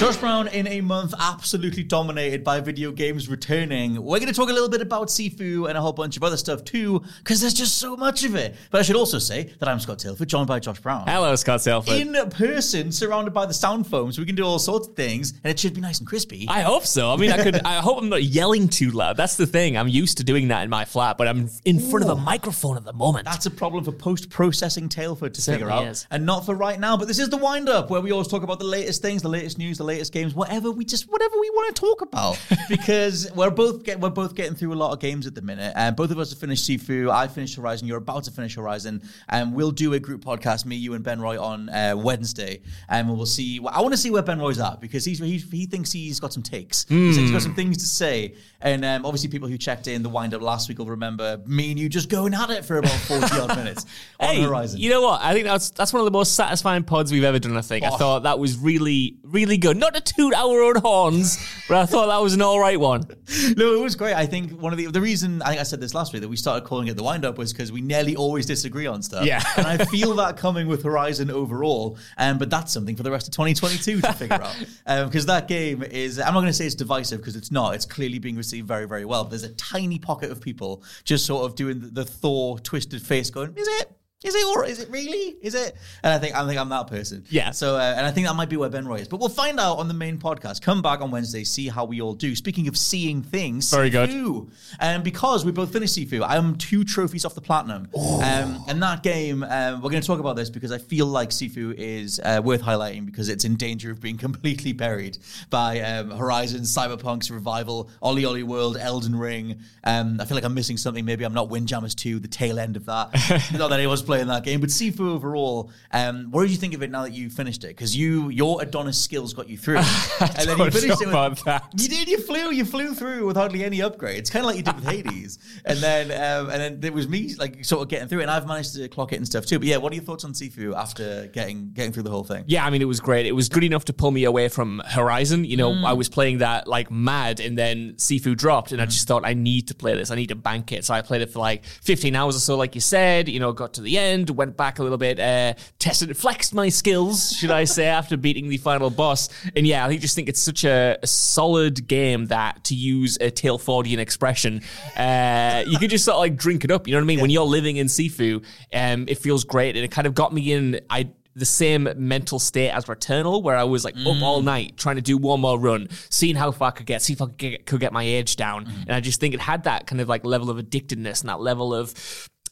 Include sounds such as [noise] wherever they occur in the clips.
Josh Brown in a month absolutely dominated by video games returning. We're going to talk a little bit about Sifu and a whole bunch of other stuff too, because there's just so much of it. But I should also say that I'm Scott Tailford, joined by Josh Brown. Hello, Scott Tailford. In person, surrounded by the sound foam, so we can do all sorts of things, and it should be nice and crispy. I hope so. I mean, I could. I hope I'm not yelling too loud. That's the thing. I'm used to doing that in my flat, but I'm in front of a microphone at the moment. That's a problem for post processing Tailford to figure out, is. and not for right now. But this is the wind up where we always talk about the latest things, the latest news, the latest games, whatever we just whatever we want to talk about [laughs] because we're both get, we're both getting through a lot of games at the minute, and both of us have finished Sifu. I finished Horizon. You're about to finish Horizon, and we'll do a group podcast, me, you, and Ben Roy on uh, Wednesday, and we'll see. I want to see where Ben Roy's at because he's he, he thinks he's got some takes. He he's got some things to say, and um, obviously people who checked in the wind up last week will remember me and you just going at it for about forty odd minutes [laughs] on Hey, Horizon. you know what? I think that's that's one of the most satisfying pods we've ever done. I think. I Oh. thought that was really, really good. Not to toot our own horns, but I thought that was an all right one. [laughs] No, it was great. I think one of the the reason I think I said this last week that we started calling it the wind up was because we nearly always disagree on stuff. Yeah. and I feel [laughs] that coming with Horizon overall. Um, but that's something for the rest of 2022 to figure out. [laughs] Because that game is, I'm not going to say it's divisive because it's not. It's clearly being received very, very well. But there's a tiny pocket of people just sort of doing the, the Thor twisted face, going, "Is it?" Is it or is it really? Is it? And I think I think I'm that person. Yeah. So uh, and I think that might be where Ben Roy is. But we'll find out on the main podcast. Come back on Wednesday, see how we all do. Speaking of seeing things, Very good. Sifu. And because we both finished Sifu, I'm two trophies off the platinum. Um, and that game, um, we're going to talk about this because I feel like Sifu is uh, worth highlighting because it's in danger of being [laughs] completely buried by um, Horizon, Cyberpunk's revival, OlliOlli World, Elden Ring. Um, I feel like I'm missing something. Maybe I'm not Windjammers 2, the tail end of that. [laughs] not that anyone's playing that game, but Sifu overall. Um, what did you think of it now that you finished it? Because you your Adonis skills got you through, [laughs] and then you finished it. With, that. You did. You flew. You flew through with hardly any upgrades. Kind of like you did with Hades, [laughs] and then um, and then it was me like sort of getting through it. And I've managed to clock it and stuff too. But yeah, what are your thoughts on Sifu after getting getting through the whole thing? Yeah, I mean, it was great. It was good enough to pull me away from Horizon. You know, Mm. I was playing that like mad, and then Sifu dropped, and I just thought, I need to play this. I need to bank it. So I played it for like 15 hours or so, like you said. You know, got to the end, went back a little bit, uh, tested, flexed my skills, should I say, [laughs] after beating the final boss. And yeah, I just think it's such a, a solid game that, to use a Tailfordian expression, uh, you could just sort of like drink it up. You know what I mean? When you're living in Sifu, um, it feels great, and it kind of got me in. I the same mental state as Returnal, where I was like up all night trying to do one more run, seeing how far I could get, see if I could get, could get my age down. And I just think it had that kind of like level of addictedness and that level of,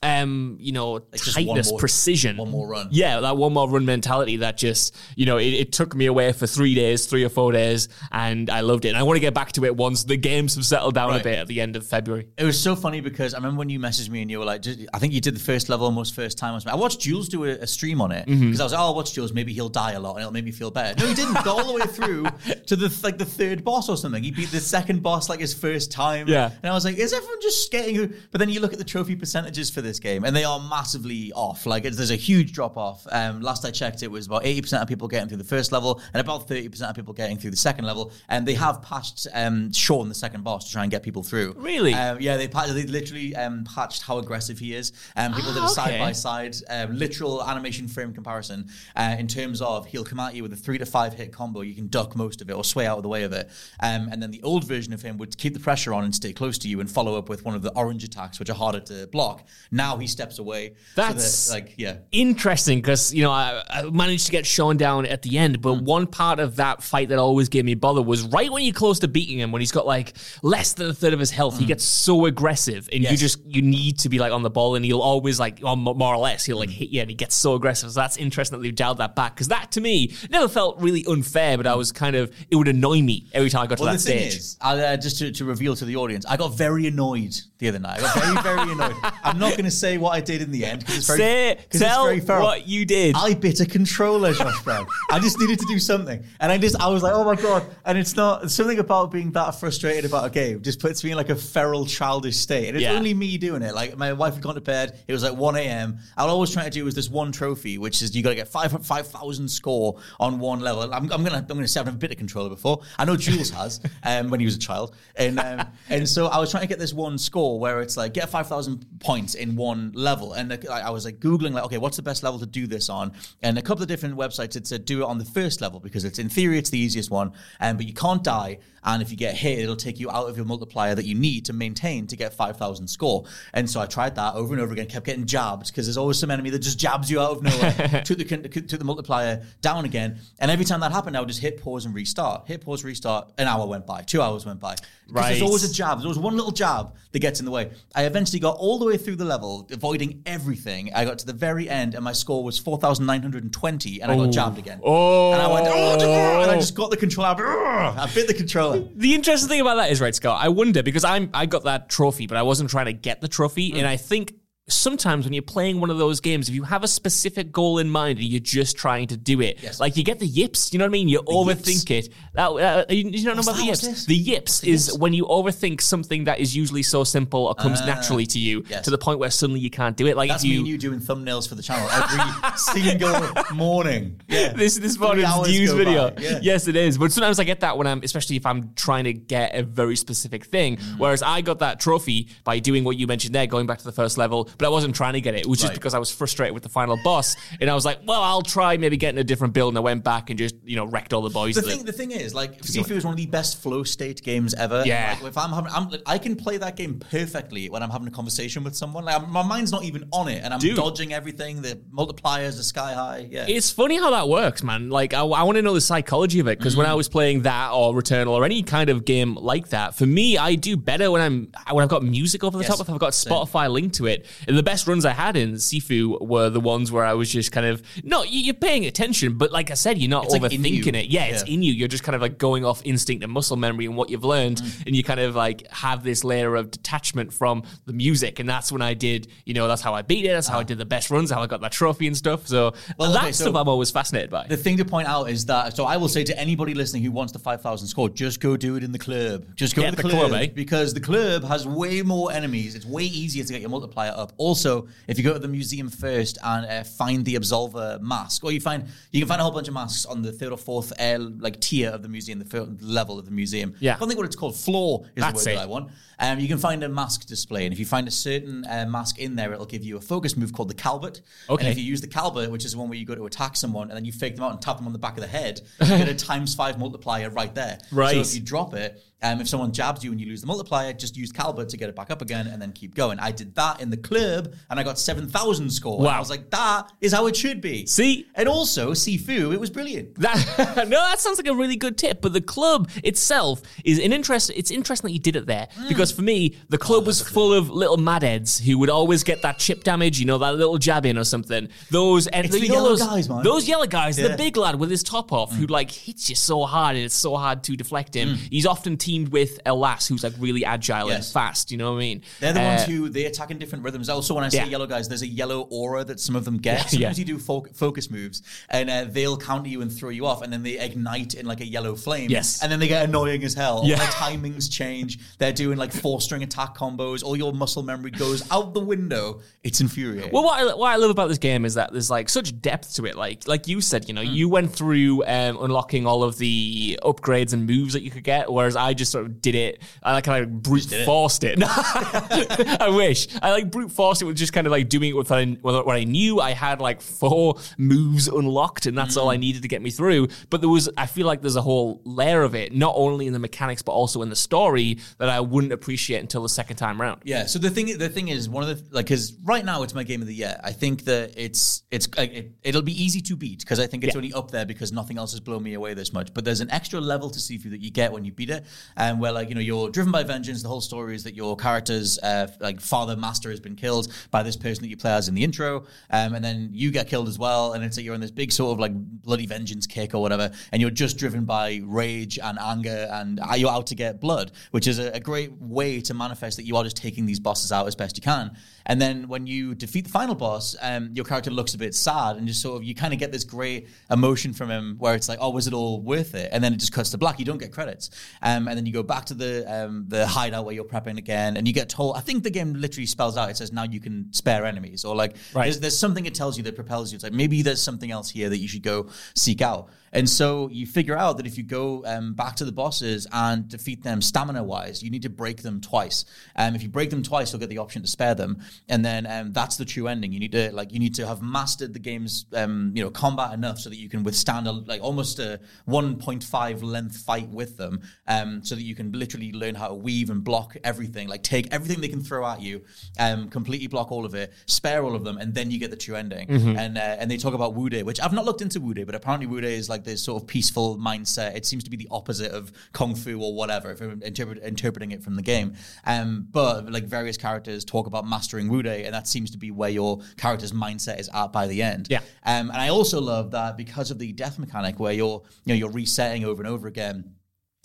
um, you know, just one tightness, more- precision. one more run. Yeah, that one more run mentality that just, you know, it, it took me away for three days, three or four days, and I loved it. And I want to get back to it once the games have settled down Right. a bit at the end of February. It was so funny because I remember when you messaged me and you were like, I think you did the first level almost first time. I watched Jules do a, a stream on it because Mm-hmm. I was like, oh, I'll watch Jules. Maybe he'll die a lot and it'll make me feel better. No, he didn't. Go all the way through [laughs] to the like the third boss or something. He beat the second boss like his first time. Yeah. And I was like, is everyone just getting? But then you look at the trophy percentages for this this game, and they are massively off. Like it's, there's a huge drop off. Um, last I checked, it was about 80% of people getting through the first level, and about 30% of people getting through the second level. And they have patched um, Sean, the second boss, to try and get people through. Really? Um, yeah, they pa- they literally um, patched how aggressive he is. Um, people Ah, did a side by side, literal animation frame comparison uh, in terms of he'll come at you with a three to five hit combo. You can duck most of it or sway out of the way of it. Um, and then the old version of him would keep the pressure on and stay close to you and follow up with one of the orange attacks, which are harder to block. Now he steps away. so That's- that, like yeah. interesting because you know I, I managed to get Sean down at the end, but hmm. one part of that fight that always gave me bother was right when you're close to beating him, when he's got like less than a third of his health, he hmm. gets so aggressive, and you just you need to be like on the ball, and he'll always like or mo- more or less he'll like hmm. hit you, and he gets so aggressive. So that's interesting that they've dialed that back because that to me never felt really unfair, but I was kind of it would annoy me every time I got to that stage. is, I, uh, just to, to reveal to the audience, I got very annoyed the other night. I got very, very annoyed. I'm not going to say what I did in the end because it's very, Say, 'cause tell it's very what you did. I bit a controller, Josh Brown. I just needed to do something, and I just I was like, oh my god! And it's not something about being that frustrated about a game just puts me in like a feral, childish state, and it's Yeah. only me doing it. Like my wife had gone to bed, it was like 1 a.m. I was always trying to do was this one trophy, which is you got to get five five thousand score on one level. I'm, I'm gonna I'm gonna say I've never bit a controller before. I know Jules has [laughs] um, when he was a child, and um, and so I was trying to get this one score where it's like get five thousand points in one level, and like, I was like googling like okay, what's the best level to do this on? And a couple of different websites it said do it on the first level because it's in theory it's the easiest one, um, but you can't die, and if you get hit, it'll take you out of your multiplier that you need to maintain to get five thousand score. And so I tried that over and over again, kept getting jabbed because there's always some enemy that just jabs you out of nowhere, [laughs] took the took the multiplier down again, and every time that happened, I would just hit pause and restart, hit pause, restart. An hour went by, two hours went by. Right. There's always a jab. There's always one little jab that gets in the way. I eventually got all the way through the level, avoiding everything. I got to the very end, and my score was 4,920, and I got oh. jabbed again. Oh. And I went, oh, and I just got the controller. I bit the controller. The interesting thing about that is, right, Scott, I wonder because I'm I got that trophy, but I wasn't trying to get the trophy, hmm. and I think sometimes when you're playing one of those games, if you have a specific goal in mind and you're just trying to do it, Yes. like you get the yips, you know what I mean? You overthink it. That, uh, you, you don't know about the that? What's yips? The yips is when you overthink something that is usually so simple or comes naturally to you yes. to the point where suddenly you can't do it. Like That's if me you. and you doing thumbnails for the channel every single [laughs] morning. Yeah. [laughs] this this morning's news video. Yeah. Yes, it is. But sometimes I get that when I'm, especially if I'm trying to get a very specific thing. Mm. Whereas I got that trophy by doing what you mentioned there, going back to the first level. But I wasn't trying to get it. It was just Right. because I was frustrated with the final boss, and I was like, well, I'll try maybe getting a different build. And I went back and just you know wrecked all the boys. The thing, the thing is, like, Sifu is one of the best flow state games ever. Yeah. Like, if I'm having, I'm, I can play that game perfectly when I'm having a conversation with someone. Like, my mind's not even on it, and I'm Dude. dodging everything. The multipliers are sky high. Yeah. It's funny how that works, man. Like, I, I want to know the psychology of it because Mm. when I was playing that or Returnal or any kind of game like that, for me, I do better when I'm when I've got music over the Yes, top. If I've got same. Spotify linked to it, and the best runs I had in Sifu were the ones where I was just kind of no, you- you're paying attention, but like I said, you're not It's overthinking you. it. Yeah, it's Yeah. in you. You're just kind of like going off instinct and muscle memory and what you've learned, Mm. and you kind of like have this layer of detachment from the music, and that's when I did. You know, that's how I beat it. That's how I did the best runs. How I got that trophy and stuff. So Ah. Well, that okay, so- stuff I'm always fascinated by. The thing to point out is that, so I will say to anybody listening who wants the 5,000 score, just go do it in the club. Just go Get to the, the club, club, eh? because the club has way more enemies. It's way easier to get your multiplier up. Also, if you go to the museum first and uh, find the Absolver mask, or you find you can find a whole bunch of masks on the third or fourth uh, like tier of the museum, the third level of the museum. Yeah. I don't think what it's called. Floor is That's the word it. that I want. Um, you can find a mask display, and if you find a certain uh, mask in there, it'll give you a focus move called the Calbert. Okay. And if you use the Calbert, which is the one where you go to attack someone and then you fake them out and tap them on the back of the head, [laughs] you get a times five multiplier right there. Right. So if you drop it, um, if someone jabs you and you lose the multiplier, just use Calbert to get it back up again and then keep going. I did that in the club and I got 7,000 score. Wow. I was like, that is how it should be. See? And also, Sifu, it was brilliant. That [laughs] no, that sounds like a really good tip. But the club itself is an interest. It's interesting that you did it there Mm. because for me, the Oh, club was full of little madheads who would always get that chip damage. You know, that little jab in or something. Those and the you know yellow those, guys, man. Those yellow guys, the Yeah. Mm. big lad with his top off, who like hits you so hard and it's so hard to deflect him. He's often teamed with a lass who's like really agile and fast. You know what I mean? They're the ones Uh, who they attack in different rhythms. Also, when I say Yeah. yellow guys, there's a yellow aura that some of them get. Yeah. Sometimes you do fo- focus moves, and uh, they'll counter you and throw you off, and then they ignite in like a yellow flame. Yes. and then they get annoying as hell. Yeah. Their timings change. They're doing like four string attack combos. All your muscle memory goes out the window. It's infuriating. Well, what I, what I love about this game is that there's like such depth to it. Like like you said, you know, you went through um, unlocking all of the upgrades and moves that you could get, whereas I just sort of did it. I like kind of brute forced it. [laughs] I wish I like brute forced it with just kind of like doing it with what I, what I knew. I had like four moves unlocked, and that's all I mm. needed to get me through. But there was, I feel like there's a whole layer of it, not only in the mechanics but also in the story that I wouldn't appreciate until the second time round. Yeah. So the thing, the thing is, one of the like, because right now it's my game of the year. I think that it's it's like, it, it'll be easy to beat because I think it's Yeah. only up there because nothing else has blown me away this much. But there's an extra level to see through that you get when you beat it, and where like you know you're driven by vengeance. The whole story is that your character's uh, like father master has been killed by this person that you play as in the intro, um, and then you get killed as well. And it's like you're on this big sort of like bloody vengeance kick or whatever, and you're just driven by rage and anger, and uh, you're out to get blood, which is a, a great way to manifest that you are just taking these bosses out as best you can. And then when you defeat the final boss, um, your character looks a bit sad and just sort of you kind of get this great emotion from him where it's like, oh, was it all worth it? And then it just cuts to black. You don't get credits, um, and then you go back to the um, the hideout where you're prepping again, and you get told. I think the game literally spells out. It says now you can spare enemies, or like Right. there's, there's something it tells you that propels you. It's like maybe there's something else here that you should go seek out. And so you figure out that if you go um, back to the bosses and defeat them stamina wise, you need to break them twice. Um, if you break them twice, you'll get the option to spare them, and then um, that's the true ending. You need to like you need to have mastered the game's um, you know combat enough so that you can withstand a, like almost a 1.5 length fight with them, um, so that you can literally learn how to weave and block everything. Like take everything they can throw at you, um, completely block all of it, spare all of them, and then you get the true ending. And uh, and they talk about Wude, which I've not looked into Wude, but apparently Wude is like this sort of peaceful mindset. It seems to be the opposite of kung fu or whatever, if I'm interpret, interpreting it from the game. Um, but like various characters talk about mastering Wude, and that seems to be where your character's mindset is at by the end. Yeah. Um, and I also love that because of the death mechanic, where you're you know you're resetting over and over again.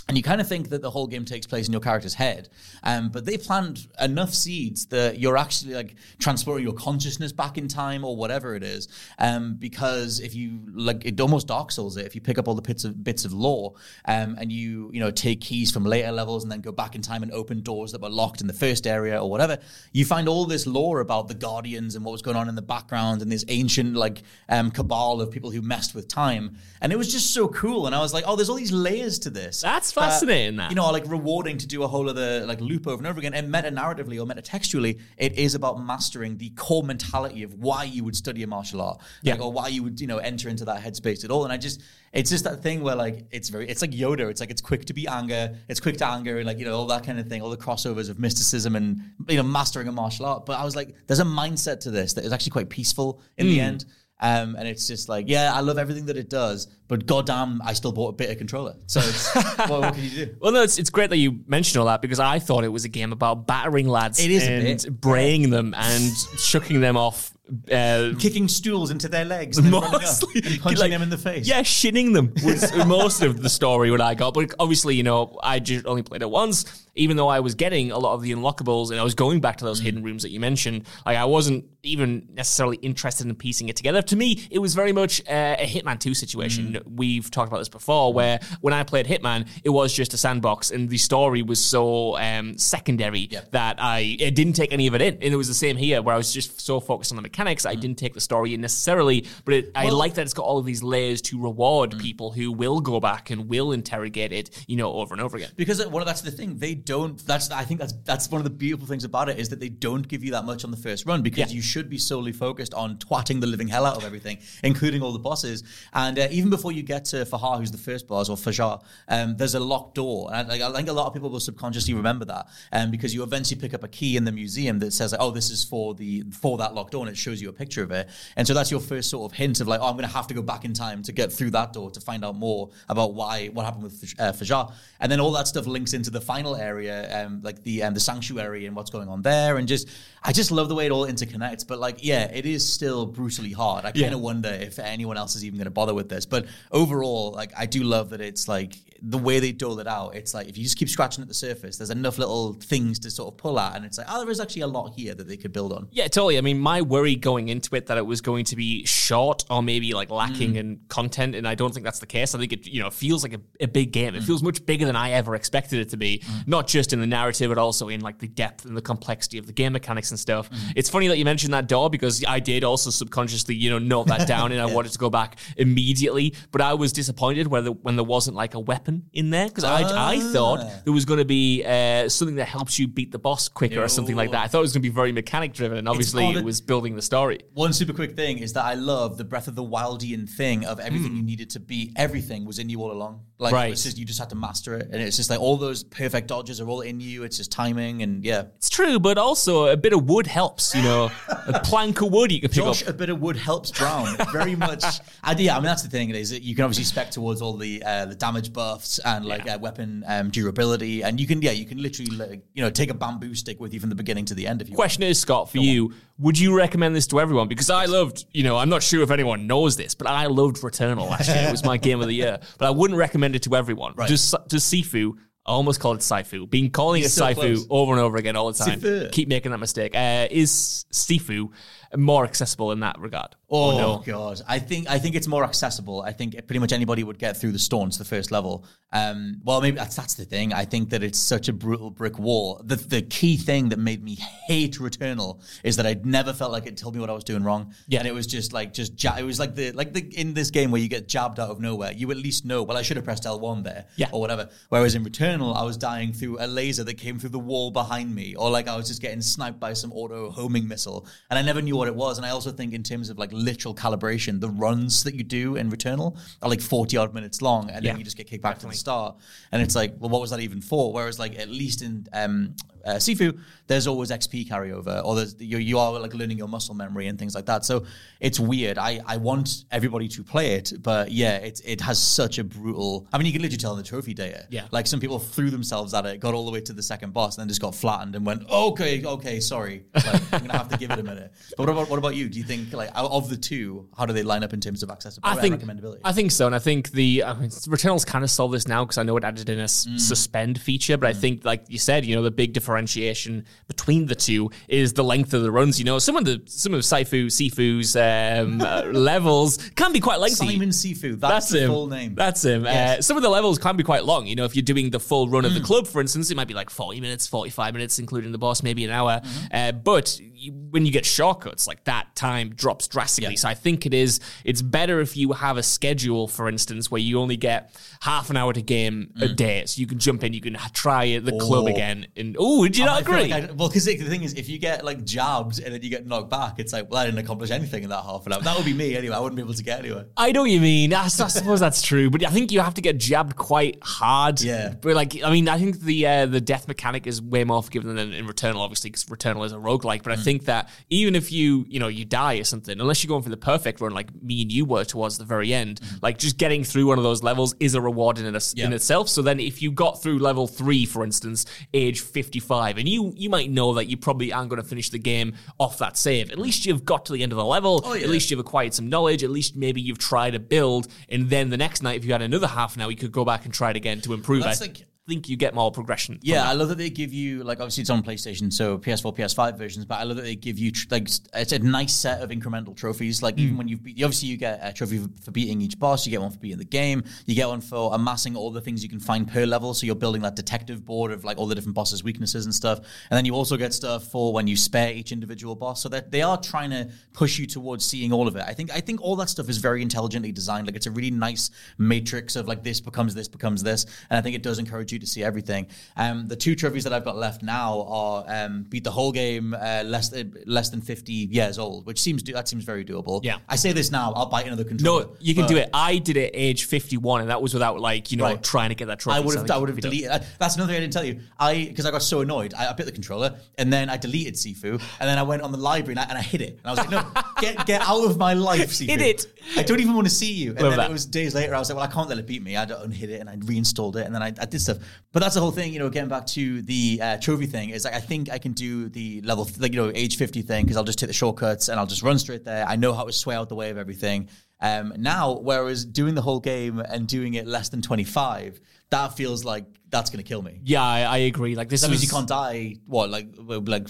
And you kind of think that the whole game takes place in your character's head, um, but they planned enough seeds that you're actually like transporting your consciousness back in time or whatever it is. Um, because if you like, it almost Dark Souls it. If you pick up all the bits of bits of lore, um, and you you know take keys from later levels and then go back in time and open doors that were locked in the first area or whatever, you find all this lore about the Guardians and what was going on in the background and this ancient like um, cabal of people who messed with time, and it was just so cool. And I was like, oh, there's all these layers to this. That's fascinating, that. you know, like rewarding to do a whole other like loop over and over again. And meta narratively or meta textually, it is about mastering the core mentality of why you would study a martial art, Yeah. like, or why you would you know enter into that headspace at all. And I just, it's just that thing where like it's very, it's like Yoda. It's like it's quick to be anger, it's quick to anger, and like you know all that kind of thing, all the crossovers of mysticism and you know mastering a martial art. But I was like, there's a mindset to this that is actually quite peaceful in Hmm. the end. Um, and it's just like, yeah, I love everything that it does, but goddamn, I still bought a bit of controller. So it's, [laughs] well, what can you do? Well, no, it's, it's great that you mentioned all that because I thought it was a game about battering lads It is and braying them and shucking them off. Uh, Kicking stools into their legs and, then running up mostly and [laughs] punching like- them in the face. Yeah, shitting them was most of the story when I got. But obviously, you know, I just only played it once. Even though I was getting a lot of the unlockables and I was going back to those mm. hidden rooms that you mentioned, like I wasn't even necessarily interested in piecing it together. To me, it was very much uh, a Hitman 2 situation. Mm. We've talked about this before, where when I played Hitman, it was just a sandbox and the story was so um, secondary that I it didn't take any of it in. And it was the same here, where I was just so focused on the mechanics, I mm. didn't take the story in necessarily. But it, I like that it's got all of these layers to reward people who will go back and will interrogate it, you know, over and over again. Because uh, one of that's the thing they don't. That's I think that's that's one of the beautiful things about it is that they don't give you that much on the first run because Yeah. you should be solely focused on twatting the living hell out of everything, including all the bosses. And uh, even before you get to Fahar, who's the first boss, or Fajar, um, there's a locked door. And I, I think a lot of people will subconsciously remember that, um, because you eventually pick up a key in the museum that says, like, "Oh, this is for the for that locked door," and it shows you a picture of it. And so that's your first sort of hint of like, "Oh, I'm going to have to go back in time to get through that door to find out more about why what happened with uh, Fajar." And then all that stuff links into the final area, um, like the um, the sanctuary and what's going on there, and just I just love the way it all interconnects. But like, yeah, it is still brutally hard. I kind of Yeah. wonder if anyone else is even going to bother with this. But overall, like, I do love that it's like the way they dole it out, it's like if you just keep scratching at the surface, there's enough little things to sort of pull at, and it's like, oh, there is actually a lot here that they could build on. Yeah, totally. I mean, my worry going into it that it was going to be short or maybe like lacking Mm. in content, and I don't think that's the case. I think it, you know, feels like a, a big game. Mm. It feels much bigger than I ever expected it to be, not just in the narrative, but also in like the depth and the complexity of the game mechanics and stuff. Mm. It's funny that you mentioned that door because I did also subconsciously, you know, note that down, and I [laughs] wanted to go back immediately, but I was disappointed when there wasn't like a weapon in there because I, I Ah. thought there was going to be uh, something that helps you beat the boss quicker or something like that. I thought it was going to be very mechanic driven, and obviously all the- it was building the story. One super quick thing is that I love the Breath of the Wildian thing of everything you needed to be. Everything was in you all along. Like Right. it's just you just have to master it, and it's just like all those perfect dodges are all in you. It's just timing, and yeah. It's true, but also a bit of wood helps. You know, a [laughs] plank of wood you can pick Josh, up. a bit of wood helps drown very much. [laughs] And yeah, I mean that's the thing is that you can obviously spec towards all the uh, the damage buffs and like uh, weapon um, durability, and you can yeah you can literally like, you know take a bamboo stick with you from the beginning to the end if you. Question is, Scott, for you, would you recommend this to everyone? Because I loved, you know, I'm not sure if anyone knows this, but I loved Returnal last year. It was my game of the year, but I wouldn't recommend it to everyone. Right. Does does Sifu? I almost called it Saifu. Been calling He's it so Saifu close. over and over again all the time. Sifu. Keep making that mistake. Uh, is Sifu more accessible in that regard? Oh no? god, I think I think it's more accessible. I think pretty much anybody would get through the Stones, the first level. Um, well, maybe that's that's the thing. I think that it's such a brutal brick wall. The the key thing that made me hate Returnal is that I'd never felt like it told me what I was doing wrong. Yeah. and it was just like just ja- it was like the like the in this game where you get jabbed out of nowhere. You at least know. Well, I should have pressed L one there, Yeah. or whatever. Whereas in Returnal, I was dying through a laser that came through the wall behind me, or like I was just getting sniped by some auto homing missile, and I never knew what it was. And I also think in terms of like literal calibration, the runs that you do in Returnal are like forty odd minutes long, and Yeah, then you just get kicked back to the start. And it's like, well, what was that even for? Whereas like at least in um, uh, Sifu, there's always XP carryover, or there's you, you are like learning your muscle memory and things like that. So it's weird. I, I want everybody to play it, but yeah, it it has such a brutal. I mean, you can literally tell in the trophy data. Yeah. like some people threw themselves at it, got all the way to the second boss, and then just got flattened and went, okay, okay, sorry, like, I'm gonna have to give it a minute. [laughs] But what about what about you? Do you think like of the two, how do they line up in terms of accessibility? I think recommendability. I think so, and I think the I mean, Returnal's kind of solved this now because I know it added in a Mm. suspend feature, but I think, like you said, you know, the big differentiation between the two is the length of the runs. You know, some of the some of Saifu Sifu's um, [laughs] uh, levels can be quite lengthy. Simon Sifu, that's, the him. full name. That's him. Uh, Yes. Mm. some of the levels can be quite long. You know, if you're doing the full run of the club, for instance, it might be like 40 minutes, 45 minutes, including the boss, maybe an hour. Mm-hmm. Uh, but when you get shortcuts, like that time drops drastically. Yeah. So I think it is, it's better if you have a schedule, for instance, where you only get half an hour to game a day. So you can jump in, you can try the club Mm. Oh. again. And oh, did you I not feel agree? like I- well, because the thing is, if you get like jabbed and then you get knocked back, it's like, well, I didn't accomplish anything in that half an hour. That would be me anyway. I wouldn't be able to get anywhere. I know what you mean. I suppose that's true, but I think you have to get jabbed quite hard. Yeah. But like, I mean, I think the uh, the death mechanic is way more forgiving than in Returnal, obviously, because Returnal is a roguelike. Mm. But I think that even if you, you know, you die or something, unless you're going for the perfect run, like me and you were towards the very end, like just getting through one of those levels is a reward in, it, in Mm-hmm. Itself. So then if you got through level three, for instance, age 55, and you you might know that you probably aren't going to finish the game off that save, at least you've got to the end of the level. Oh, yeah. At least you've acquired some knowledge. At least maybe you've tried a build, and then the next night, if you had another half an hour, you could go back and try it again to improve. That's I like- think you get more progression. Yeah. I love that they give you like obviously it's on PlayStation, so PS4, PS5 versions. But I love that they give you tr- like it's a nice set of incremental trophies. Like Mm. even when you beat, obviously you get a trophy for- for beating each boss, you get one for beating the game, you get one for amassing all the things you can find per level. So you're building that detective board of like all the different bosses' weaknesses and stuff. And then you also get stuff for when you spare each individual boss. So that they are trying to push you towards seeing all of it. I think I think all that stuff is very intelligently designed. Like it's a really nice matrix of like this becomes this becomes this, and I think it does encourage you to see everything. Um, the two trophies that I've got left now are um, beat the whole game uh, less than less than fifty years old, which seems do- that seems very doable. Yeah. I say this now, I'll buy another controller. No, you can do it. I did it age 51, and that was without like you know Right. trying to get that trophy. I would have, I would have could do it. deleted. uh, That's another thing I didn't tell you. I because I got so annoyed, I, I bit the controller and then I deleted Sifu, and then I went on the library and I, and I hit it, and I was like, no, [laughs] get get out of my life, Sifu. Hit it. I don't even want to see you. And Love then that. it was days later. I was like, well, I can't let it beat me. I unhit it and I reinstalled it, and then I, I did stuff. But that's the whole thing. You know, getting back to the uh, trophy thing is like I think I can do the level like you know age fifty thing because I'll just take the shortcuts and I'll just run straight there. I know how to sway out the way of everything. Um, now, whereas doing the whole game and doing it less than 25, that feels like that's going to kill me. Yeah, I, I agree. Like this That means you can't die, what, like, like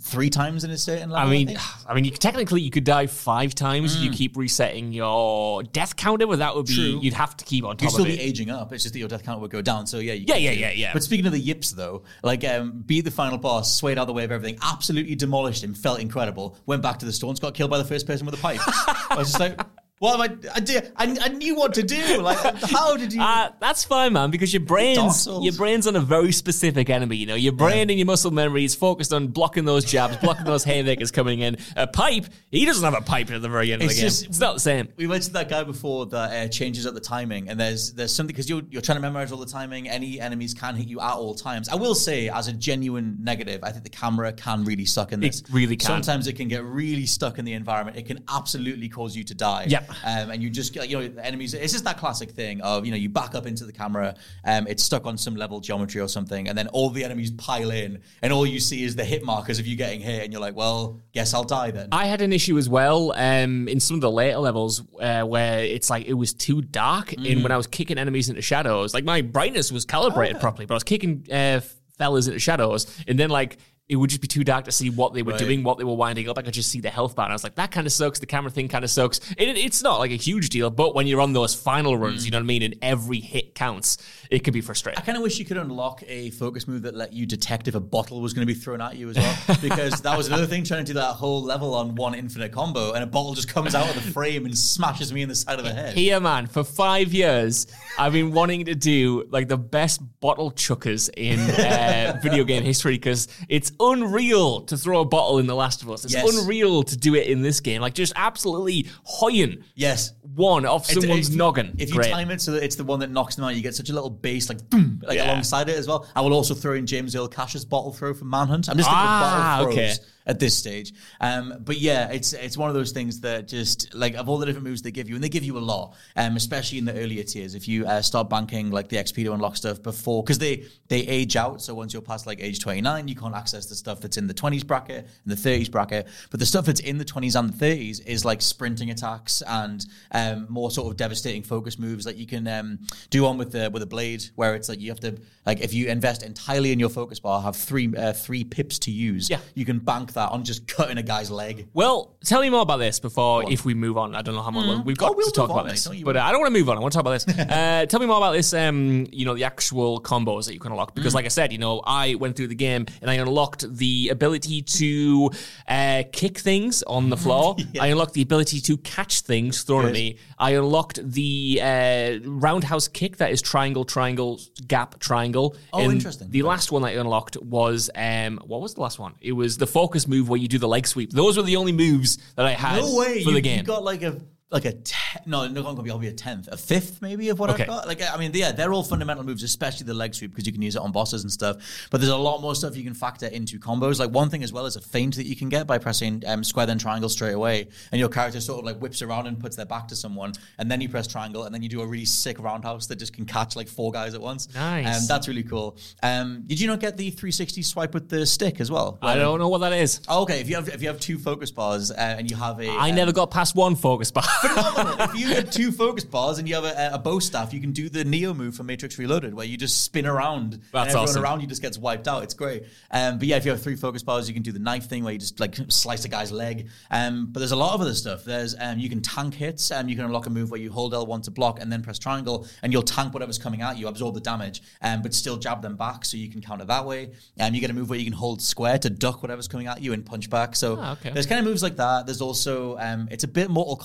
three times in a certain level? I mean, think? [sighs] I mean, you, technically you could die five times. if You keep resetting your death counter, but that would be Mm. True. you'd have to keep on top. You'd still be it. aging up. It's just that your death count would go down. So yeah, you Yeah, yeah, yeah, yeah. But speaking of the yips, though, like um, beat the final boss, swayed out of the way of everything, absolutely demolished him, felt incredible. Went back to the stones, got killed by the first person with a pipe. [laughs] I was just like, what am I? I, did, I, I knew what to do. Like, how did you? [laughs] Uh, that's fine, man, because your brain's your brain's on a very specific enemy. You know, your brain and your muscle memory is focused on blocking those jabs, blocking those haymakers coming in. A pipe, he doesn't have a pipe at the very end of It's the game. just- it's not the same. we mentioned that guy before that uh, changes up the timing, and there's there's something because you're you're trying to memorize all the timing. Any enemies can hit you at all times. I will say, as a genuine negative, I think the camera can really suck in this. really can. Sometimes it can get really stuck in the environment. It can absolutely cause you to die. Yep. Um, and you just get, you know the enemies. It's just that classic thing of you know you back up into the camera. Um, it's stuck on some level geometry or something, and then all the enemies pile in, and all you see is the hit markers of you getting hit, and you're like, well, guess I'll die then. I had an issue as well um, in some of the later levels uh, where it's like it was too dark. Mm. And when I was kicking enemies into shadows, like my brightness was calibrated Oh. properly, but I was kicking uh, fellas into shadows, and then like it would just be too dark to see what they were Right. doing, what they were winding up. I could just see the health bar. And I was like, that kind of sucks. The camera thing kind of sucks. It, it's not like a huge deal, but when you're on those final runs, mm. you know what I mean, and every hit counts, it can be frustrating. I kind of wish you could unlock a focus move that let you detect if a bottle was going to be thrown at you as well, [laughs] because that was another thing trying to do that whole level on one infinite combo, and a bottle just comes out of the frame and smashes me in the side of the head. Here, man, for five years, I've been wanting to do like the best bottle chuckers in uh, [laughs] video game history because it's unreal to throw a bottle in The Last of Us. It's Yes. unreal to do it in this game. Like, just absolutely hoying Yes. one off someone's if noggin. If you Great. time it so that it's the one that knocks them out, you get such a little bass like boom, like Yeah. alongside it as well. I will also throw in James Earl Cash's bottle throw from Manhunt. I'm just thinking Ah, of bottle okay. throws at this stage. Um, but yeah, it's it's one of those things that just like of all the different moves they give you, and they give you a lot, um, especially in the earlier tiers. If you uh, start banking like the XP to unlock stuff before, because they they age out. So once you're past like age 29, you can't access the stuff that's in the 20s bracket and the 30s bracket. But the stuff that's in the 20s and the 30s is like sprinting attacks and um, more sort of devastating focus moves that you can um, do on with the with a blade, where it's like you have to like if you invest entirely in your focus bar, have three uh, three pips to use. Yeah. you can bank that on just cutting a guy's leg. Well, tell me more about this before if we move on. I don't know how much we've got Oh, we'll to talk about this, but uh, I don't want to move on. I want to talk about this. [laughs] uh, tell me more about this. Um, you know, the actual combos that you can unlock because, like I said, you know, I went through the game and I unlocked the ability to uh, kick things on the [laughs] floor. I unlocked the ability to catch things thrown at me. I unlocked the uh, roundhouse kick that is triangle, triangle, gap, triangle. Oh, And interesting. The last one that I unlocked was um, what was the last one? It was the focus move where you do the leg sweep. Those were the only moves that I had No way, for you, the game. you got like a like a te- no, no, not gonna be. I'll a tenth, a fifth maybe of what Okay. I've got. Like I mean, yeah, they're all fundamental moves, especially the leg sweep because you can use it on bosses and stuff. But there's a lot more stuff you can factor into combos. Like one thing as well is a feint that you can get by pressing um, square then triangle straight away, and your character sort of like whips around and puts their back to someone, and then you press triangle, and then you do a really sick roundhouse that just can catch like four guys at once. Nice. um, that's really cool. Um, did you not get the 360 swipe with the stick as well? I don't know what that is. Oh, okay, if you have if you have two focus bars uh, and you have a, I um, never got past one focus bar. [laughs] phenomenal. if you get two focus bars and you have a, a bow staff, you can do the Neo move from Matrix Reloaded, where you just spin around and everyone awesome. around you just gets wiped out. It's great. Um, but yeah, if you have three focus bars, you can do the knife thing where you just like slice a guy's leg. Um, but there's a lot of other stuff. There's um, you can tank hits. Um, you can unlock a move where you hold L1 to block and then press triangle, and you'll tank whatever's coming at you, absorb the damage, um, but still jab them back, so you can counter that way. Um, you get a move where you can hold square to duck whatever's coming at you and punch back. So Ah, okay. there's kind of moves like that. There's also um, it's a bit Mortal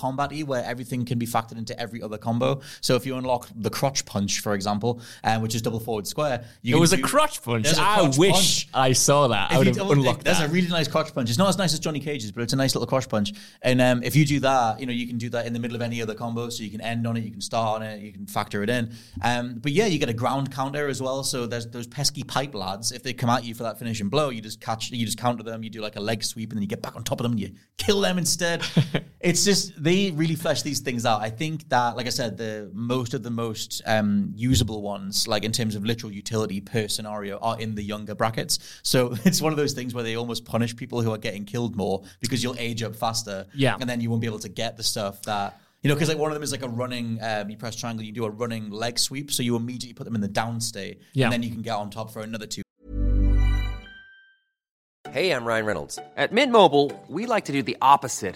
Where everything can be factored into every other combo. So if you unlock the crotch punch, for example, um, which is double forward square, you it was a do- crotch punch. A I crotch wish punch. I saw that. I would have unlocked That's that. a really nice crotch punch. It's not as nice as Johnny Cage's, but it's a nice little crotch punch. And um, if you do that, you know you can do that in the middle of any other combo. So you can end on it, you can start on it, you can factor it in. Um, but yeah, you get a ground counter as well. So there's those pesky pipe lads. If they come at you for that finishing blow, you just catch, you just counter them. You do like a leg sweep, and then you get back on top of them and you kill them instead. [laughs] it's just they really flesh these things out. I think that, like I said, the most of the most um, usable ones, like in terms of literal utility per scenario, are in the younger brackets. So [laughs] it's one of those things where they almost punish people who are getting killed more because you'll age up faster. Yeah. and then you won't be able to get the stuff that You know, because like one of them is like a running. Um, you press triangle, you do a running leg sweep, so you immediately put them in the down state, Yeah. and then you can get on top for another two. Hey, I'm Ryan Reynolds. At Mint Mobile, we like to do the opposite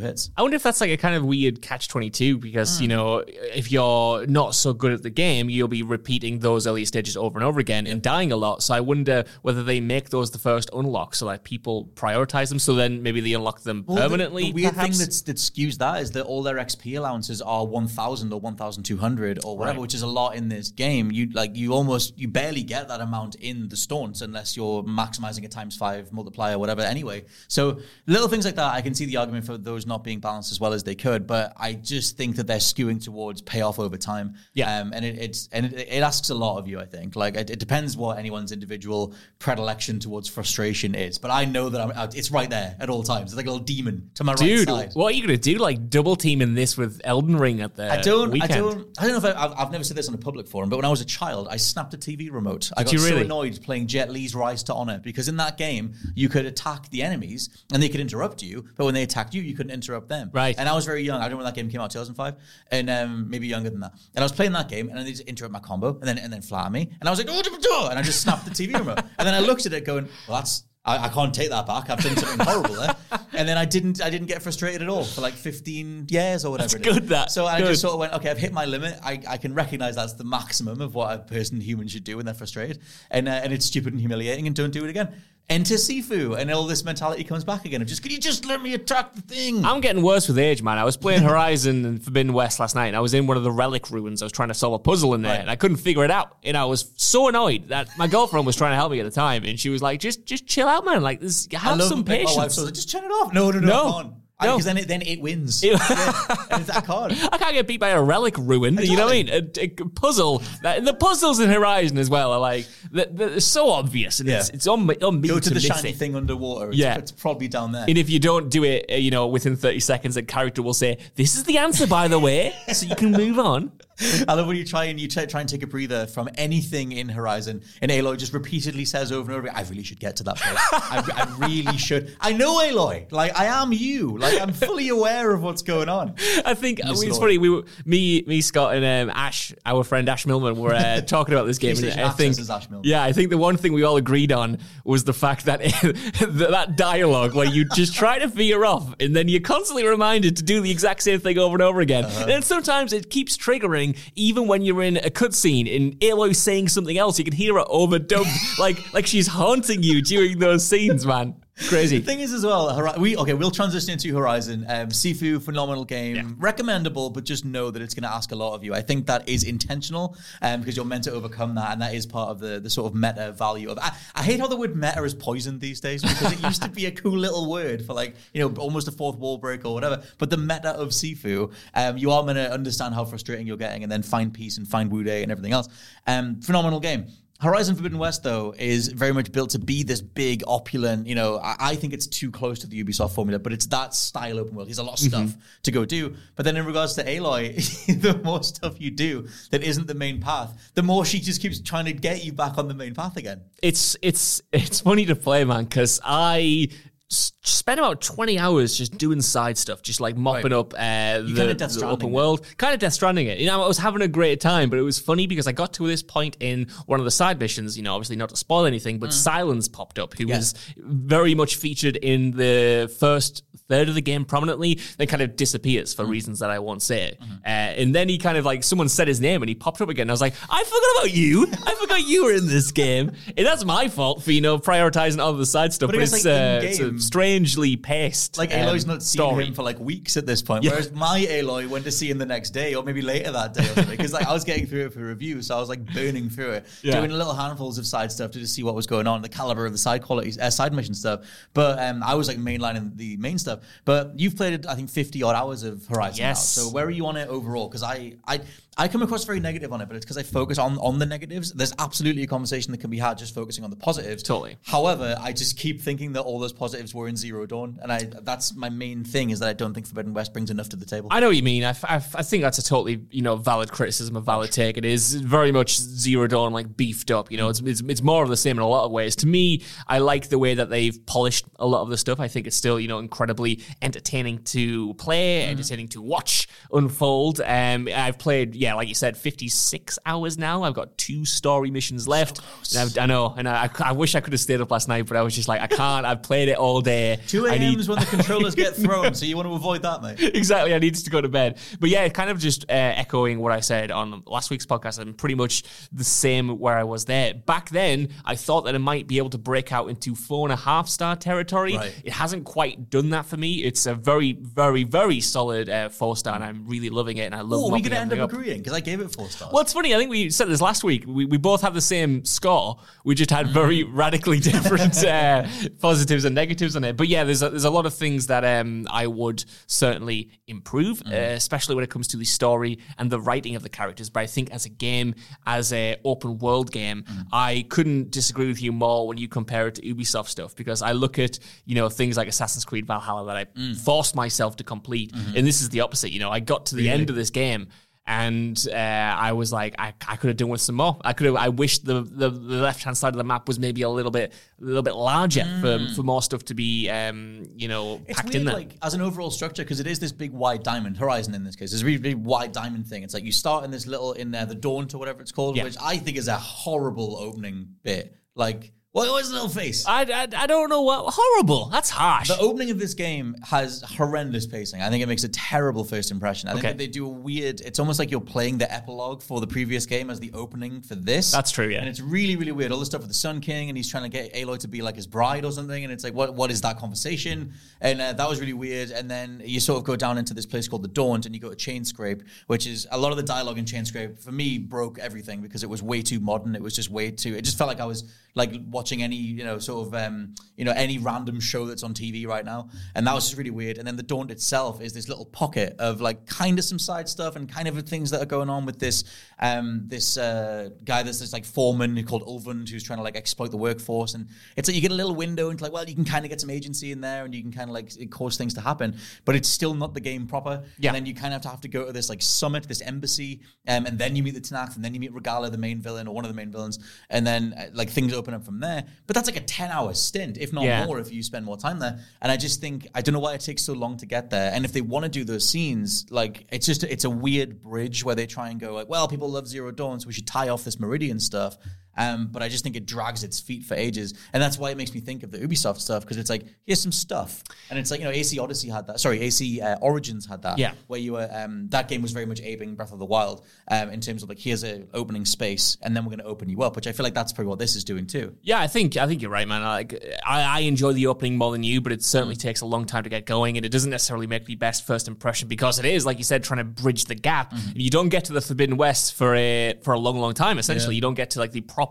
Hits. I wonder if that's like a kind of weird catch 22 because, you hmm. know, if you're not so good at the game, you'll be repeating those early stages over and over again and dying a lot. So I wonder whether they make those the first unlock so that people prioritize them so then maybe they unlock them Well, permanently. The, weird perhaps. thing that's, that skews that is that all their XP allowances are 1,000 or 1,200 or whatever, Right. which is a lot in this game. You like you almost you barely get that amount in the Squats unless you're maximizing a times five multiplier, or whatever. Anyway, so little things like that, I can see the argument for those not being balanced as well as they could, but I just think that they're skewing towards payoff over time. Yeah. um, and it, it's and it, it asks a lot of you. I think like it, it depends what anyone's individual predilection towards frustration is, but I know that I'm, it's right there at all times. It's like a little demon to my Dude, right side. what are you going to do? Like double teaming this with Elden Ring at the I don't, weekend? I don't, I don't know if I, I've, I've never said this on a public forum, but when I was a child, I snapped a TV remote. I got you so annoyed playing Jet Li's Rise to Honor because in that game you could attack the enemies and they could interrupt you, but when they attacked you, you couldn't interrupt them. Right. And I was very young. I don't know when that game came out, 2005, and um, maybe younger than that. And I was playing that game, and then they just interrupt my combo, and then and then flat me, and I was like, oh, duh, duh," and I just snapped the TV remote, and then I looked at it, going, well, that's. I, I can't take that back. I've done something horrible there, and then I didn't. I didn't get frustrated at all for like 15 years or whatever. That's it is. good, that. So I Good. just sort of went, okay, I've hit my limit. I, I can recognize that's the maximum of what a person human should do when they're frustrated, and uh, and it's stupid and humiliating, and don't do it again. Enter Sifu, and all this mentality comes back again of just, can you just let me attack the thing? I'm getting worse with age, man. I was playing Horizon and Forbidden West last night, and I was in one of the relic ruins. I was trying to solve a puzzle in there, Right. and I couldn't figure it out. And I was so annoyed that my girlfriend was trying to help me at the time, and she was like, "Just, just chill out, man. Like, this, have some patience." so I was like, just turn it off. No, no, no, No. No. Because then it then it wins. [laughs] Ew. Yeah, and it's, I can't. [laughs] I can't get beat by a relic ruin. You know what I mean? A, a puzzle. That, the puzzles in Horizon as well are like they're, they're so obvious, and it's Yeah. it's on me, on me Go to to the shiny it. thing underwater. It's, Yeah. it's probably down there. And if you don't do it, uh, you know, within 30 seconds, a character will say, This is the answer, by the way, [laughs] so you can move on. [laughs] I love when you try and you t- try and take a breather from anything in Horizon, and Aloy just repeatedly says over and over, "I really should get to that place. I, I really [laughs] should. I know Aloy. Like I am you. Like I'm fully aware of what's going on." I think I mean, it's funny. We were me, me, Scott, and um, Ash, our friend Ash Millman, were uh, [laughs] talking about this game. and I think, Ash yeah, I think the one thing we all agreed on was the fact that that that dialogue where you just try to veer off, and then you're constantly reminded to do the exact same thing over and over again. Uh-huh. And sometimes it keeps triggering, even when you're in a cutscene and Aloy saying something else. You can hear her overdubbed, [laughs] like like she's haunting you during those scenes, man. Crazy. The thing is, as well, we okay. We'll transition into Horizon. Um, Sifu, phenomenal game, recommendable, but just know that it's going to ask a lot of you. I think that is intentional, um, because you're meant to overcome that, and that is part of the the sort of meta value of. I, I hate how the word meta is poisoned these days because it used to be a cool little word for like you know almost a fourth wall break or whatever. But the meta of Sifu, um, you are meant to understand how frustrating you're getting, and then find peace and find Wude and everything else. Um, phenomenal game. Horizon Forbidden West, though, is very much built to be this big, opulent. You know, I, I think it's too close to the Ubisoft formula, but it's that style open world. There's a lot of mm-hmm. stuff to go do. But then, in regards to Aloy, [laughs] the more stuff you do that isn't the main path, the more she just keeps trying to get you back on the main path again. it's it's it's funny to play, man, because I spent about 20 hours just doing side stuff, just like mopping Right. up uh, the, the open world. Kind of Death Stranding it. You know, I was having a great time, but it was funny because I got to this point in one of the side missions, you know, obviously not to spoil anything, but Sylens popped up, who Mm. Yeah. was very much featured in the first third of the game prominently, then kind of disappears Mm. for reasons that I won't say. Mm-hmm. Uh, and then he kind of like, someone said his name and he popped up again. I was like, I forgot about you. I forgot you were in this game. And that's my fault for, you know, prioritizing all the side stuff. But But, it's, like, uh, it's a strangely paced. Like um, Aloy's not seeing story. him for like weeks at this point, Yeah. whereas my Aloy went to see him the next day or maybe later that day or something. Because like I was getting through it for review, so I was like burning through it, Yeah. doing little handfuls of side stuff to just see what was going on, the caliber of the side qualities, uh, side mission stuff. But um, I was like mainlining the main stuff. But you've played it, I think, fifty odd hours of Horizon Yes. now. So where are you on it overall? Because I, I, I come across very negative on it, but it's because I focus on on the negatives. There's absolutely a conversation that can be had just focusing on the positives. Totally. However, I just keep thinking that all those positives were in Zero Dawn, and I that's my main thing is that I don't think Forbidden West brings enough to the table. I know what you mean. I think that's a totally you know valid criticism, a valid take. It is very much zero dawn, like beefed up. You know, it's, it's it's more of the same in a lot of ways. To me, I like the way that they've polished a lot of the stuff. I think it's still you know incredibly entertaining to play, entertaining to watch unfold. Um, I've played yeah, like you said, fifty six hours now. I've got two story missions left. And I've- I know, and I, I wish I could have stayed up last night, but I was just like, I can't. I've played it all day. Two I a.m. need- is when the controllers get [laughs] thrown, so you want to avoid that, mate. [laughs] exactly. I needed to go to bed. But yeah, kind of just uh, echoing what I said on last week's podcast. I'm pretty much the same where I was there. Back then, I thought that it might be able to break out into four and a half star territory. Right. It hasn't quite done that for me. It's a very, very, very solid uh, four star, and I'm really loving it. And I love. Oh, we mopping could end up agreeing because I gave it four stars. well, it's funny. I think we said this last week. We, we both have the same score. We just had very [laughs] radically different [laughs] uh, positives and negatives on it. But yeah, there's a, there's a lot of things that um, I would certainly improve, uh, especially when it comes to the story and the writing of the characters. But I think as a game, as a open world game, I couldn't disagree with you more when you compare it to Ubisoft stuff because I look at you know things like Assassin's Creed Valhalla that I forced myself to complete, and this is the opposite. You know, I got to the end of this game and uh, I was like, I, I could have done with some more. I could have. I wish the the, the left hand side of the map was maybe a little bit a little bit larger for for more stuff to be um you know It's packed weird, in there. like as an overall structure, because it is this big wide diamond horizon in this case. It's a really big wide diamond thing. It's like you start in this little in there, the daunt or whatever it's called, Yeah. which I think is a horrible opening bit. Like, what was the little face? I, I, I don't know what horrible. That's harsh. The opening of this game has horrendous pacing. I think it makes a terrible first impression. I think Okay. that they do a weird. It's almost like you're playing the epilogue for the previous game as the opening for this. That's true, yeah. And it's really, really weird. All the stuff with the Sun King, and he's trying to get Aloy to be like his bride or something, and it's like, what, what is that conversation? And uh, that was really weird. And then you sort of go down into this place called the Daunt, and you go to Chain Scrape, which is a lot of the dialogue in Chain Scrape for me broke everything because it was way too modern. It was just way too. It just felt like I was like watching any, you know, sort of, um, you know, any random show that's on TV right now, and that was just really weird. And then the Daunt itself is this little pocket of like kind of some side stuff and kind of things that are going on with this, um, this uh, guy that's this like foreman called Ulvund who's trying to like exploit the workforce, and it's like you get a little window into like, well, you can kind of get some agency in there, and you can kind of like cause things to happen, but it's still not the game proper. Yeah. And then you kind of have to have to go to this like summit, this embassy, um, and then you meet the Tenakth, and then you meet Regala, the main villain or one of the main villains, and then uh, like things open up from there. But that's like a ten hour stint, if not Yeah. more, if you spend more time there. And I just think I don't know why it takes so long to get there. And if they want to do those scenes, like it's just it's a weird bridge where they try and go like, well, people love Zero Dawn, so we should tie off this Meridian stuff. Um, but I just think it drags its feet for ages, and that's why it makes me think of the Ubisoft stuff because it's like here's some stuff, and it's like you know AC Odyssey had that. Sorry, AC uh, Origins had that. Yeah. where you were um, that game was very much aping Breath of the Wild um, in terms of like here's an opening space, and then we're going to open you up, which I feel like that's probably what this is doing too. Yeah, I think I think you're right, man. Like I, I enjoy the opening more than you, but it certainly takes a long time to get going, and it doesn't necessarily make the best first impression because it is, like you said, trying to bridge the gap. You don't get to the Forbidden West for a for a long, long time. Essentially, you don't get to like the proper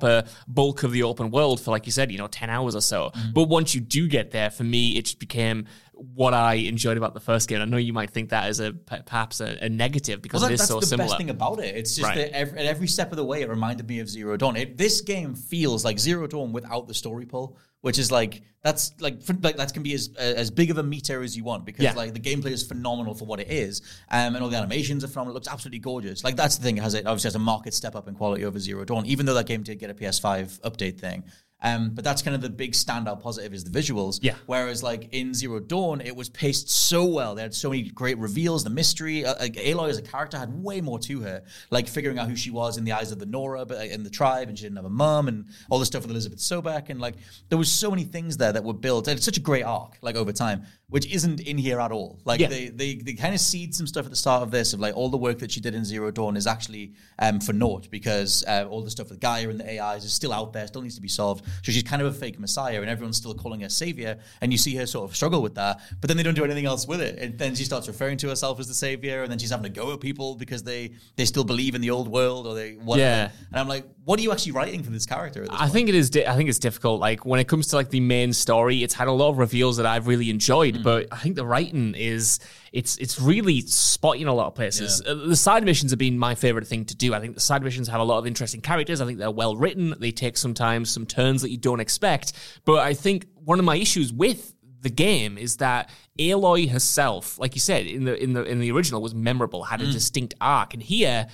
bulk of the open world for, like you said, you know, ten hours or so. Mm-hmm. But once you do get there, for me, it just became what I enjoyed about the first game. I know you might think that is a perhaps a, a negative because Well, it that, is that's so the similar. best thing about it. It's just Right. that every, at every step of the way, it reminded me of Zero Dawn. It, this game feels like Zero Dawn without the story pull, which is like that's like f- like that can be as as big of a meter as you want because Yeah. like the gameplay is phenomenal for what it is, um, and all the animations are phenomenal. It looks absolutely gorgeous. Like that's the thing. It has it obviously has a market step up in quality over Zero Dawn, even though that game did get a PS5 update thing. Um, but that's kind of the big standout positive is the visuals. Yeah. Whereas like in Zero Dawn, it was paced so well. They had so many great reveals. The mystery, uh, like Aloy as a character had way more to her. Like figuring out who she was in the eyes of the Nora, but uh, in the tribe, and she didn't have a mum, and all the stuff with Elizabeth Sobek, and like there was so many things there that were built. And it's such a great arc, like over time, which isn't in here at all. Like Yeah. they they they kind of seed some stuff at the start of this of like all the work that she did in Zero Dawn is actually um, for naught because uh, all the stuff with Gaia and the AIs is still out there, still needs to be solved. So she's kind of a fake messiah, and everyone's still calling her savior. And you see her sort of struggle with that, but then they don't do anything else with it. And then she starts referring to herself as the savior, and then she's having to go at people because they they still believe in the old world or they whatever. Yeah. And I'm like, what are you actually writing for this character? At this I point? think it is. Di- I think it's difficult. Like when it comes to like the main story, it's had a lot of reveals that I've really enjoyed. Mm. But I think the writing is it's it's really spotty in a lot of places. Uh, the side missions have been my favorite thing to do. I think the side missions have a lot of interesting characters. I think they're well written. They take sometimes some turns that you don't expect. But I think one of my issues with the game is that Aloy herself, like you said in the in the in the original, was memorable, had a Mm. distinct arc, and here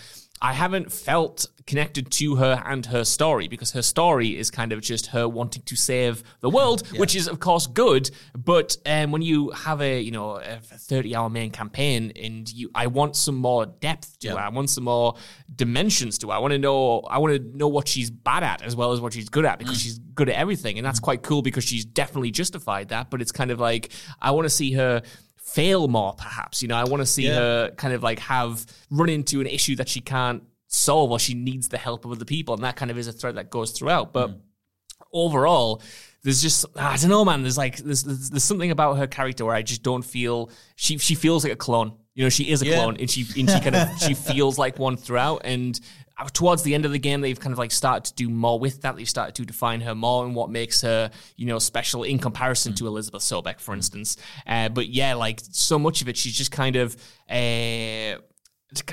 I haven't felt connected to her and her story because her story is kind of just her wanting to save the world, which is of course good. But um, when you have a you know a thirty-hour main campaign and you, I want some more depth to Yeah. it. I want some more dimensions to it. I want to know. I want to know what she's bad at as well as what she's good at because she's good at everything, and that's quite cool because she's definitely justified that. But it's kind of like I want to see her fail more perhaps. You know i want to see Yeah. her kind of like have run into an issue that she can't solve or she needs the help of other people and that kind of is a thread that goes throughout. But mm. overall there's just ah, i don't know man. There's like there's, there's there's something about her character where i just don't feel she she feels like a clone. You know she is a Yeah. clone and she and she kind of she [laughs] feels like one throughout and towards the end of the game they've kind of like started to do more with that. They've started to define her more and what makes her you know special in comparison to elizabeth sobek for instance. Uh, but yeah like so much of it she's just kind of uh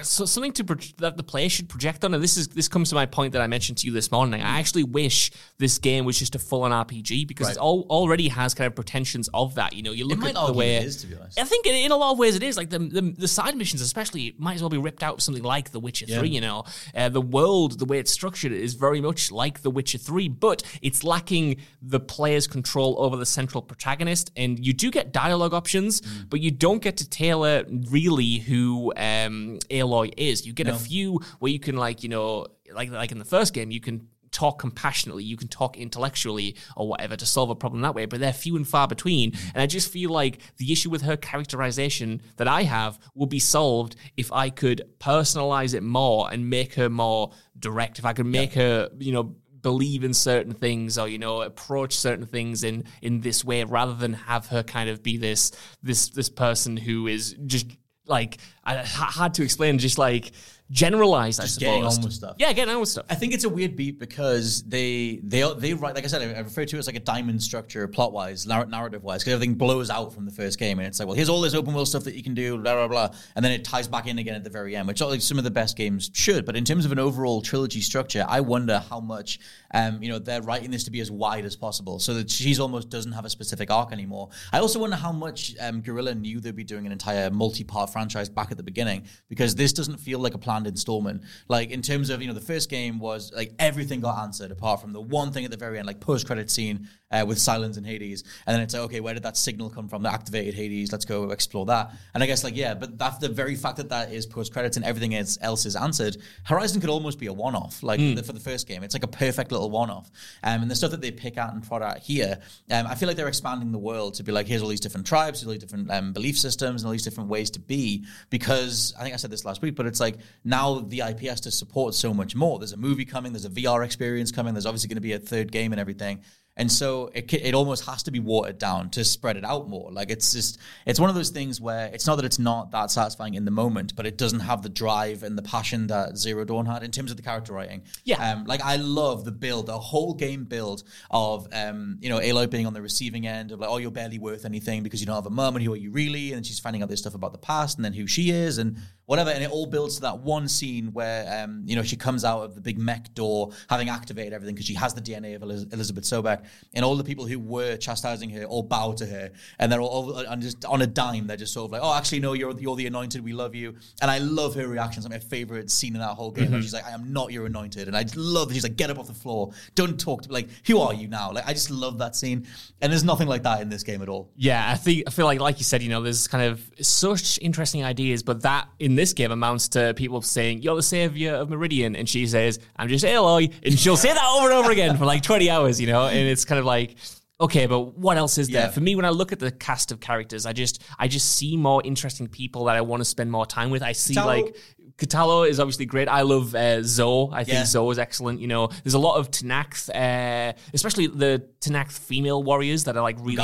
so something to pro- that the player should project on, and this is this comes to my point that I mentioned to you this morning. I actually wish this game was just a full-on RPG because Right. it all, already has kind of pretensions of that. You know, you look at the way it is, to be honest. I think in, in a lot of ways it is. Like the, the the side missions, especially, might as well be ripped out of something like The Witcher Three. You know, uh, the world, the way it's structured, is very much like The Witcher Three, but it's lacking the player's control over the central protagonist. And you do get dialogue options, Mm. but you don't get to tailor really who um, Aloy is. You get a few where you can like you know like like in the first game you can talk compassionately, you can talk intellectually or whatever to solve a problem that way, but they're few and far between. Mm. And I just feel like the issue with her characterization that I have will be solved if I could personalize it more and make her more direct. If I could make her, you know, believe in certain things or you know approach certain things in in this way rather than have her kind of be this this this person who is just like I hard to explain just like generalized I suppose. getting on with stuff. yeah getting on with stuff. I think it's a weird beat because they they they write like I said I, I refer to it as like a diamond structure plot wise narrative wise because everything blows out from the first game and it's like well here's all this open world stuff that you can do blah blah blah and then it ties back in again at the very end which like some of the best games should. But in terms of an overall trilogy structure I wonder how much um you know they're writing this to be as wide as possible so that she's almost doesn't have a specific arc anymore. I also wonder how much um Guerrilla knew they'd be doing an entire multi part franchise back at the beginning because this doesn't feel like a planned installment. Like in terms of you know the first game was like everything got answered apart from the one thing at the very end, like post credit scene uh, with Sylens and Hades, and then it's like okay, where did that signal come from that activated Hades? Let's go explore that. And I guess like yeah, but that's the very fact that that is post credits and everything else else is answered. Horizon could almost be a one off, like the, for the first game. It's like a perfect little one off. Um, and the stuff that they pick out and prod out here, um, I feel like they're expanding the world to be like here's all these different tribes, here's all these different um, belief systems, and all these different ways to be. Because I think I said this last week, but it's like now the IP has to support so much more. There's a movie coming, there's a VR experience coming, there's obviously going to be a third game and everything. And so it, it almost has to be watered down to spread it out more. Like it's just, it's one of those things where it's not that it's not that satisfying in the moment, but it doesn't have the drive and the passion that Zero Dawn had in terms of the character writing. Yeah. Um, like I love the build, the whole game build of, um, you know, Aloy being on the receiving end of like, oh, you're barely worth anything because you don't have a mum and who are you really? And she's finding out this stuff about the past and then who she is and whatever. And it all builds to that one scene where, um, you know, she comes out of the big mech door having activated everything because she has the DNA of Eliz- Elizabeth Sobek. And all the people who were chastising her all bow to her. And they're all, and just on a dime, they're just sort of like, oh, actually, no, you're, you're the anointed. We love you. And I love her reactions. It's my favorite scene in that whole game where she's like, I am not your anointed. And I just love that she's like, get up off the floor. Don't talk to me. Like, who are you now? Like, I just love that scene. And there's nothing like that in this game at all. Yeah, I think I feel like, like you said, you know, there's kind of such interesting ideas, but that in this game amounts to people saying, "You're the savior of Meridian," and she says, "I'm just Aloy," and she'll say that over and over again for like 20 hours, you know, and it's kind of like. Okay, but what else is there? Yeah. For me, when I look at the cast of characters, I just I just see more interesting people that I want to spend more time with. I see Kotallo- like Kotallo is obviously great. I love uh, Zoe. I think Yeah. Zoe is excellent. You know, there's a lot of Tenakth, uh, especially the Tenakth female warriors that are like really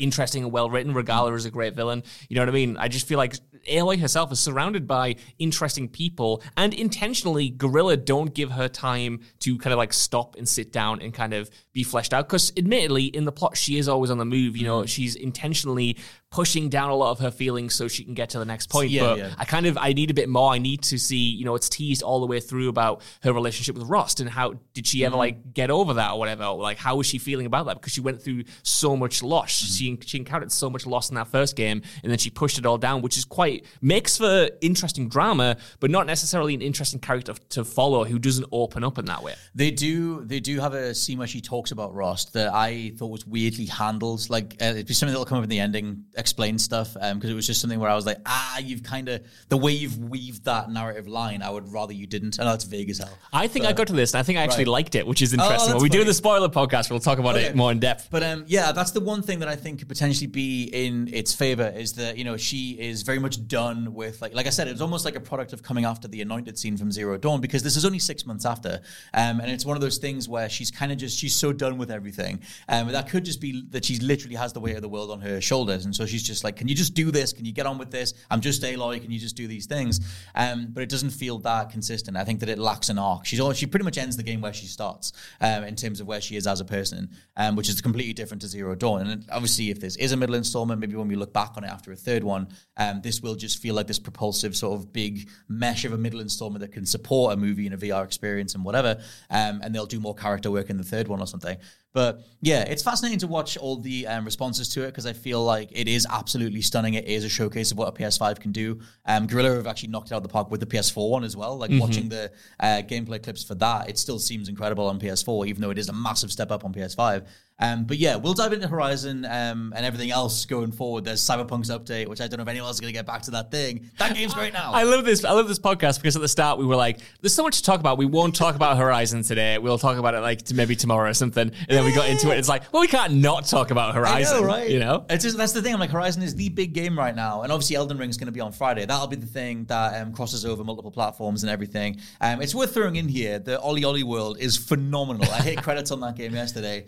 interesting and well written. Regala is a great villain. You know what I mean? I just feel like Aloy herself is surrounded by interesting people, and intentionally, Guerrilla don't give her time to kind of like stop and sit down and kind of be fleshed out. Because admittedly, in the plot, she is always on the move. You know, Mm. she's intentionally pushing down a lot of her feelings so she can get to the next point. Yeah, but yeah. I kind of I need a bit more. I need to see, you know, it's teased all the way through about her relationship with Rost and how did she ever Mm-hmm. like get over that or whatever? Or, like how was she feeling about that? Because she went through so much loss. Mm-hmm. She she encountered so much loss in that first game, and then she pushed it all down, which is quite makes for interesting drama, but not necessarily an interesting character to follow who doesn't open up in that way. They do. They do have a scene where she talks about Rost that I thought was weirdly handled. Like uh, it'd be something that'll come up in the ending, explain stuff, because it was just something where I was like, ah, you've kind of the way you've weaved that narrative line. I would rather you didn't. I know it's vague as hell. I think I got to this, and I think I actually Right. liked it, which is interesting. that's when we do the spoiler podcast, we'll talk about Okay. it more in depth. But um, yeah, that's the one thing that I think could potentially be in its favor is that you know she is very much done with like like I said, it's almost like a product of coming after the anointed scene from Zero Dawn because this is only six months after, um, and it's one of those things where she's kind of just she's so done with everything, um, that could just be that she literally has the weight of the world on her shoulders, and so she's just like, can you just do this? Can you get on with this? I'm just Aloy. Can you just do these things? Um, but it doesn't feel that consistent. I think that it lacks an arc. She's all, she pretty much ends the game where she starts um, in terms of where she is as a person, um, which is completely different to Zero Dawn. And obviously, if this is a middle installment, maybe when we look back on it after a third one, um, this will just feel like this propulsive sort of big mesh of a middle installment that can support a movie and a VR experience and whatever. Um, and they'll do more character work in the third one or something. But yeah, it's fascinating to watch all the um, responses to it because I feel like it is absolutely stunning. It is a showcase of what a PS5 can do. Um, Guerrilla have actually knocked it out of the park with the PS4 one as well. Like watching the uh, gameplay clips for that, it still seems incredible on PS4, even though it is a massive step up on PS5. Um, but yeah, we'll dive into Horizon um, and everything else going forward. There's Cyberpunk's update, which I don't know if anyone else is going to get back to that thing. That game's great now. I love this. I love this podcast because at the start we were like, "There's so much to talk about. We won't talk about Horizon today. We'll talk about it like maybe tomorrow or something." And then we got into it. It's like, well, we can't not talk about Horizon, know, right? You know? it's just, that's the thing. I'm like, Horizon is the big game right now, and obviously Elden Ring is going to be on Friday. That'll be the thing that um, crosses over multiple platforms and everything. Um, it's worth throwing in here. The OlliOlli World is phenomenal. I hit credits on that game yesterday.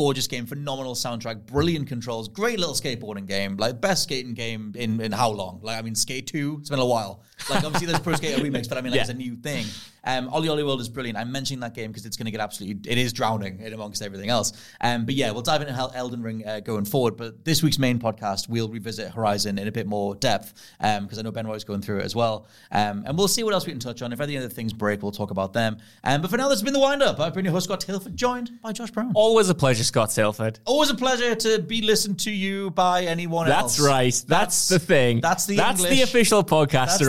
Gorgeous game, phenomenal soundtrack, brilliant controls, great little skateboarding game, like best skating game in in how long? Like I mean, Skate Two. It's been a while. Like obviously there's Pro Skater remakes, but I mean like Yeah. it's a new thing. Um, OlliOlli World is brilliant. I'm mentioning that game because it's going to get absolutely, it is drowning in amongst everything else. Um, but yeah, we'll dive into Elden Ring uh, going forward. But this week's main podcast, we'll revisit Horizon in a bit more depth because I know Ben Roy's going through it as well. Um, and we'll see what else we can touch on. If any other things break, we'll talk about them. Um, but for now, this has been the wind up. I've been your host, Scott Tailford, joined by Josh Brown. Always a pleasure, Scott Tailford. Always a pleasure to be listened to you by anyone else. That's right. That's, the thing. That's the That's English. the official podcaster That's